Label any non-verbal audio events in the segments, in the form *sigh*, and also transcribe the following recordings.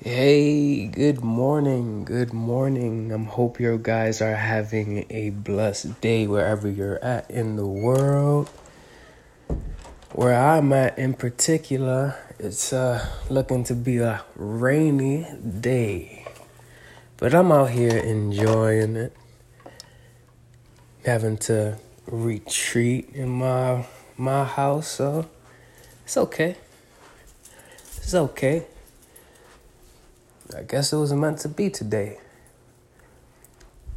Hey, good morning. Good morning. I am hope you guys are having a blessed day wherever you're at in the world. Where I'm at in particular, it's uh looking to be a rainy day. But I'm out here enjoying it. Having to retreat in my my house, so it's okay. It's okay. I guess it was meant to be today.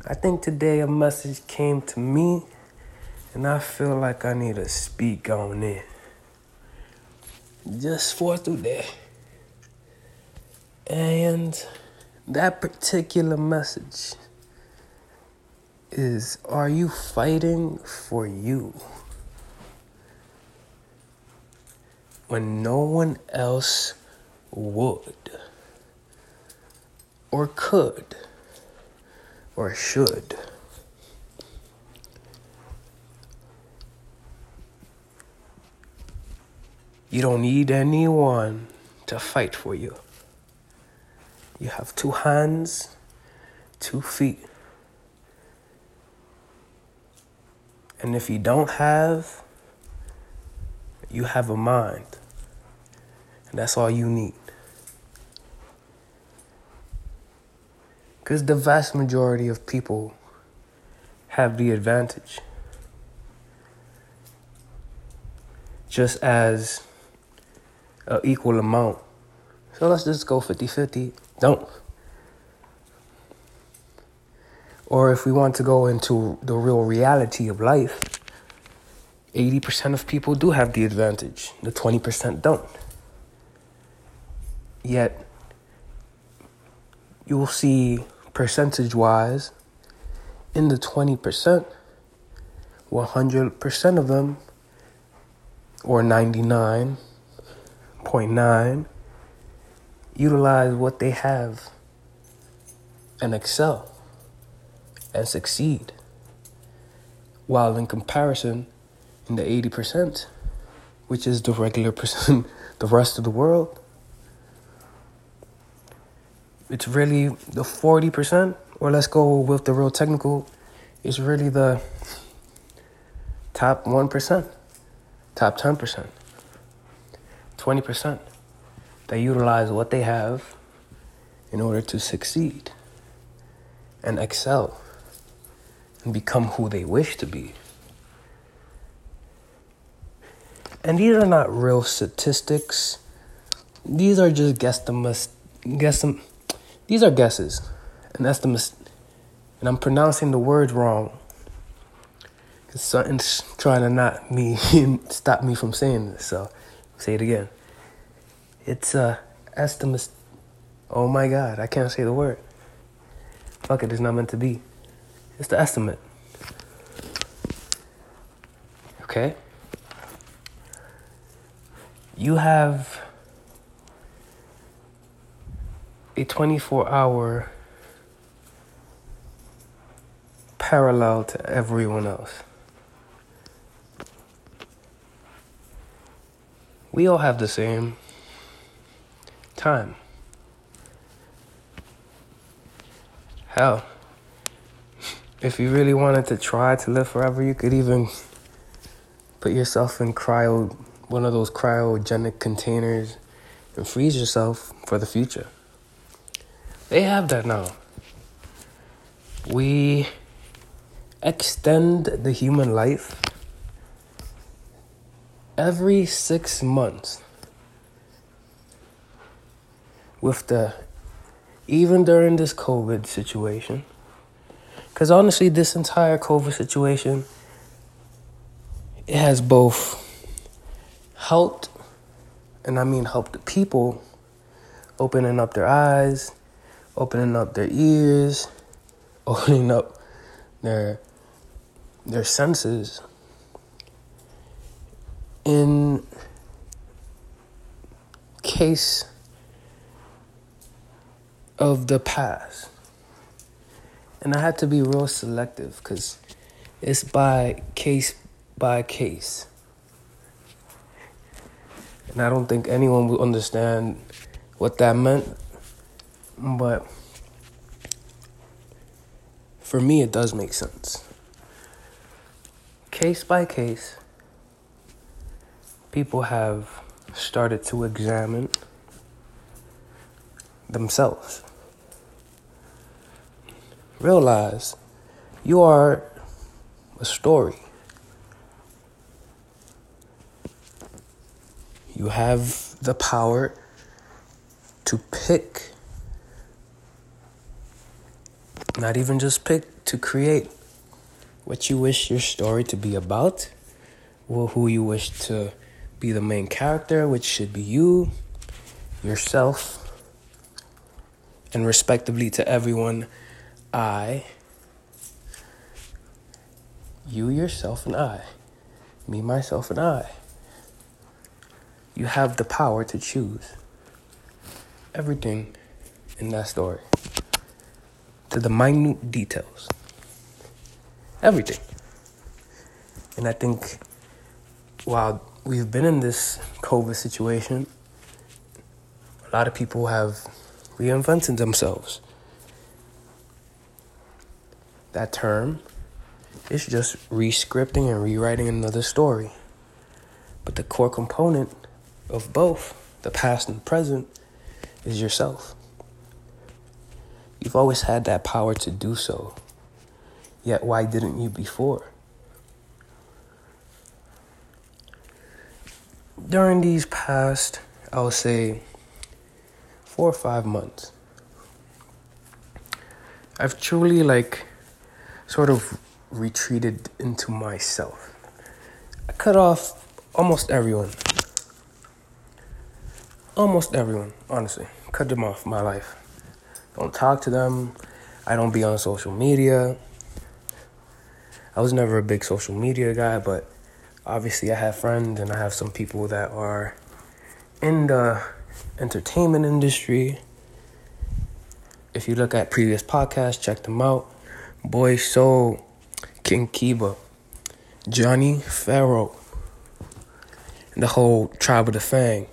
I think today a message came to me, and I feel like I need to speak on it. Just for today. And that particular message is Are you fighting for you? When no one else would or could or should. You don't need anyone to fight for you. You have two hands, two feet. And if you don't have, you have a mind. And that's all you need. Because the vast majority of people have the advantage. Just as an equal amount. So let's just go 50 50. Don't. Or if we want to go into the real reality of life, 80% of people do have the advantage, the 20% don't. Yet, you'll see percentage wise in the 20%, 100% of them, or 99.9, utilize what they have and excel and succeed. While in comparison, in the 80%, which is the regular person, *laughs* the rest of the world, it's really the 40%, or let's go with the real technical, it's really the top 1%, top 10%, 20% that utilize what they have in order to succeed and excel and become who they wish to be. And these are not real statistics. These are just guesstimates, guesstim, these are guesses and estimates, and I'm pronouncing the words wrong. Cause something's trying to not me stop me from saying this. So, say it again. It's uh estimates. Oh my God, I can't say the word. Fuck it, it's not meant to be. It's the estimate. Okay. You have a 24 hour parallel to everyone else. We all have the same time. Hell, if you really wanted to try to live forever, you could even put yourself in cryo, one of those cryogenic containers, and freeze yourself for the future. They have that now. We extend the human life every six months with the even during this COVID situation. Because honestly, this entire COVID situation, it has both helped, and I mean helped the people opening up their eyes opening up their ears, *laughs* opening up their their senses in case of the past. And I had to be real selective because it's by case by case. And I don't think anyone will understand what that meant But for me, it does make sense. Case by case, people have started to examine themselves. Realize you are a story. You have the power to pick, not even just pick, to create what you wish your story to be about, or who you wish to be the main character, which should be you, yourself, and respectively to everyone, I, you, yourself, and I, me, myself, and I. You have the power to choose everything in that story to the minute details. Everything. And I think while we've been in this COVID situation, a lot of people have reinvented themselves. That term is just rescripting and rewriting another story. But the core component of both, the past and present, is yourself. You've always had that power to do so. Yet, why didn't you before? During these past, I would say, four or five months, I've truly, like, sort of retreated into myself. I cut off almost everyone. Almost everyone, honestly. Cut them off my life. Don't talk to them. I don't be on social media. I was never a big social media guy, but obviously I have friends and I have some people that are in the entertainment industry. If you look at previous podcasts, check them out. Boy Soul, King Kiba, Johnny Farrow, and the whole tribe of the Fang.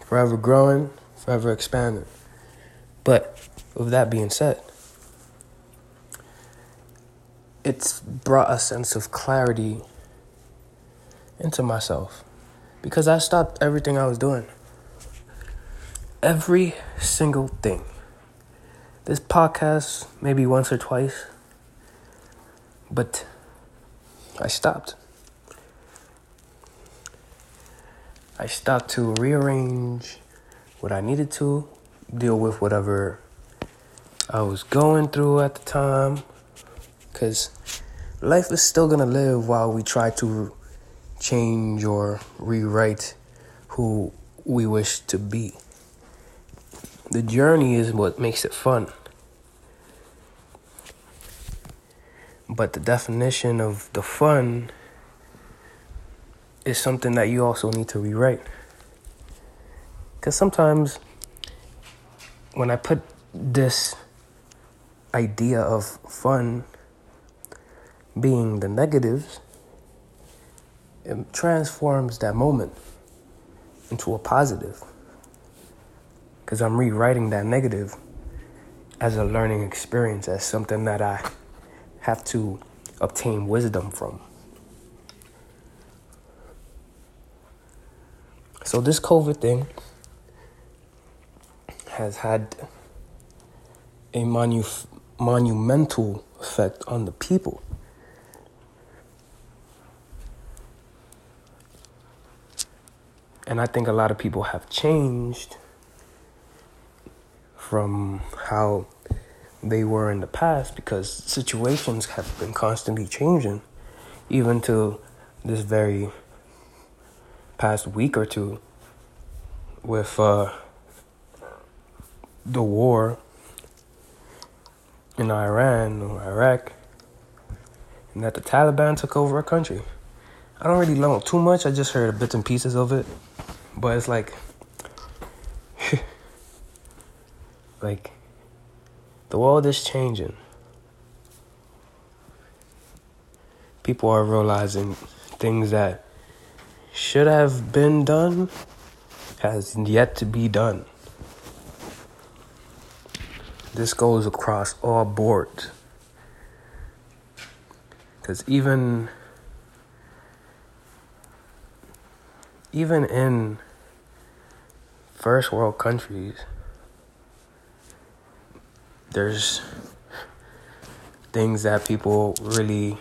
Forever growing, forever expanding. But with that being said, it's brought a sense of clarity into myself because I stopped everything I was doing. Every single thing. This podcast, maybe once or twice, but I stopped. I stopped to rearrange what I needed to, deal with whatever I was going through at the time because life is still gonna live while we try to change or rewrite who we wish to be. The journey is what makes it fun. But the definition of the fun is something that you also need to rewrite. Because sometimes when I put this idea of fun being the negatives, it transforms that moment into a positive. Because I'm rewriting that negative as a learning experience, as something that I have to obtain wisdom from. So, this COVID thing has had a monu- monumental effect on the people. And I think a lot of people have changed from how they were in the past because situations have been constantly changing, even to this very past week or two with uh, the war in Iran or Iraq, and that the Taliban took over a country. I don't really know too much. I just heard bits and pieces of it, but it's like, *laughs* like, the world is changing. People are realizing things that should have been done has yet to be done. This goes across all boards. Because even even in first world countries, there's things that people really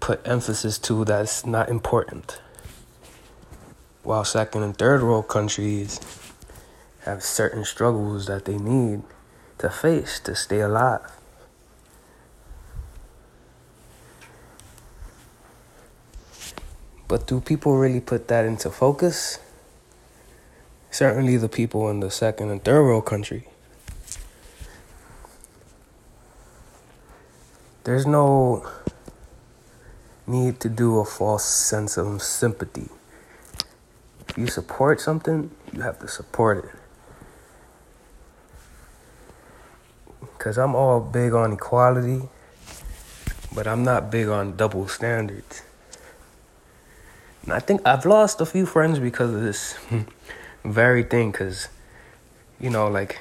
put emphasis to that's not important. While second and third world countries have certain struggles that they need to face to stay alive. But do people really put that into focus? Certainly, the people in the second and third world country. There's no need to do a false sense of sympathy. If you support something, you have to support it. Because I'm all big on equality, but I'm not big on double standards. And I think I've lost a few friends because of this *laughs* very thing. Because, you know, like,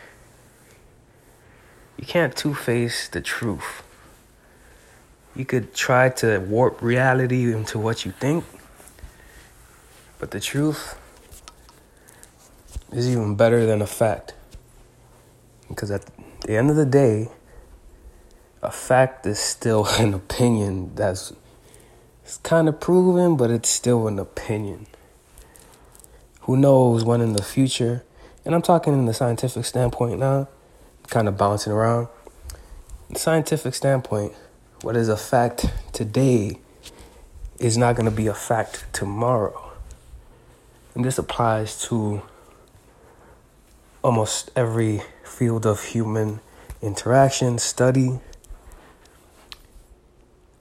you can't two face the truth. You could try to warp reality into what you think, but the truth is even better than a fact. Because at the end of the day, a fact is still *laughs* an opinion that's it's kind of proven, but it's still an opinion. Who knows when in the future, and I'm talking in the scientific standpoint now, kind of bouncing around. The scientific standpoint, what is a fact today is not going to be a fact tomorrow. And this applies to almost every field of human interaction, study,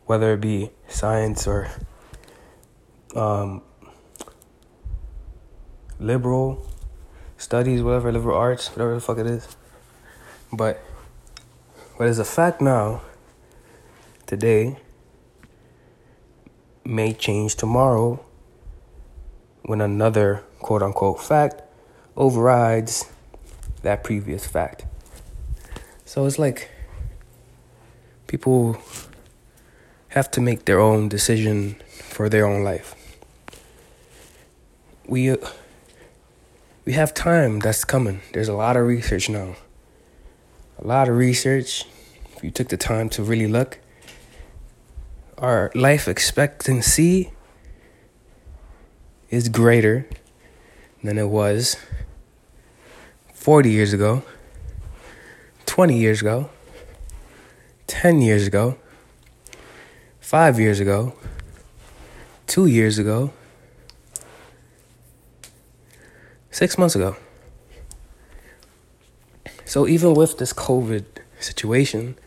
whether it be science or um, liberal studies, whatever, liberal arts, whatever the fuck it is. But what is a fact now, today, may change tomorrow when another quote unquote fact overrides that previous fact. So it's like people have to make their own decision for their own life. We uh, we have time that's coming. There's a lot of research now. A lot of research. If you took the time to really look, our life expectancy is greater than it was 40 years ago, 20 years ago, 10 years ago, five years ago, two years ago, six months ago. So, even with this COVID situation,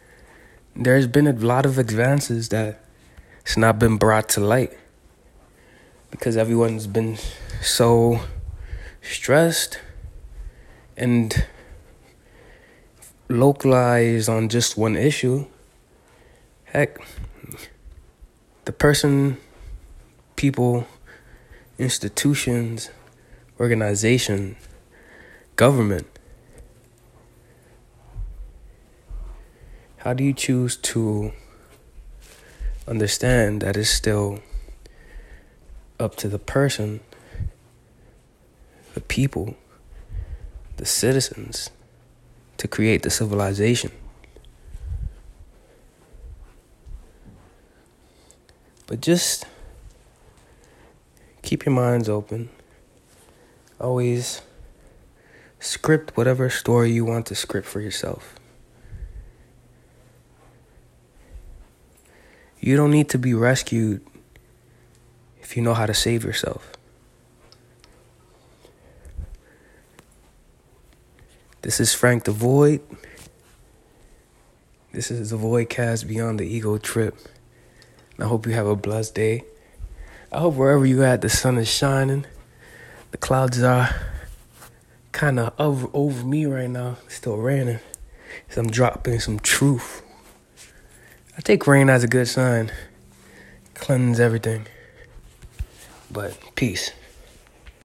there's been a lot of advances that it's not been brought to light because everyone's been so stressed and localize on just one issue. Heck, the person, people, institutions, organization, government. How do you choose to understand that it's still up to the person, the people, the citizens to create the civilization? But just keep your minds open. Always script whatever story you want to script for yourself. You don't need to be rescued if you know how to save yourself. This is Frank the Void. This is the Void Cast Beyond the Ego Trip. I hope you have a blessed day. I hope wherever you at, the sun is shining. The clouds are kind of over, over me right now. It's still raining. So I'm dropping some truth. I take rain as a good sign. Cleanse everything. But peace.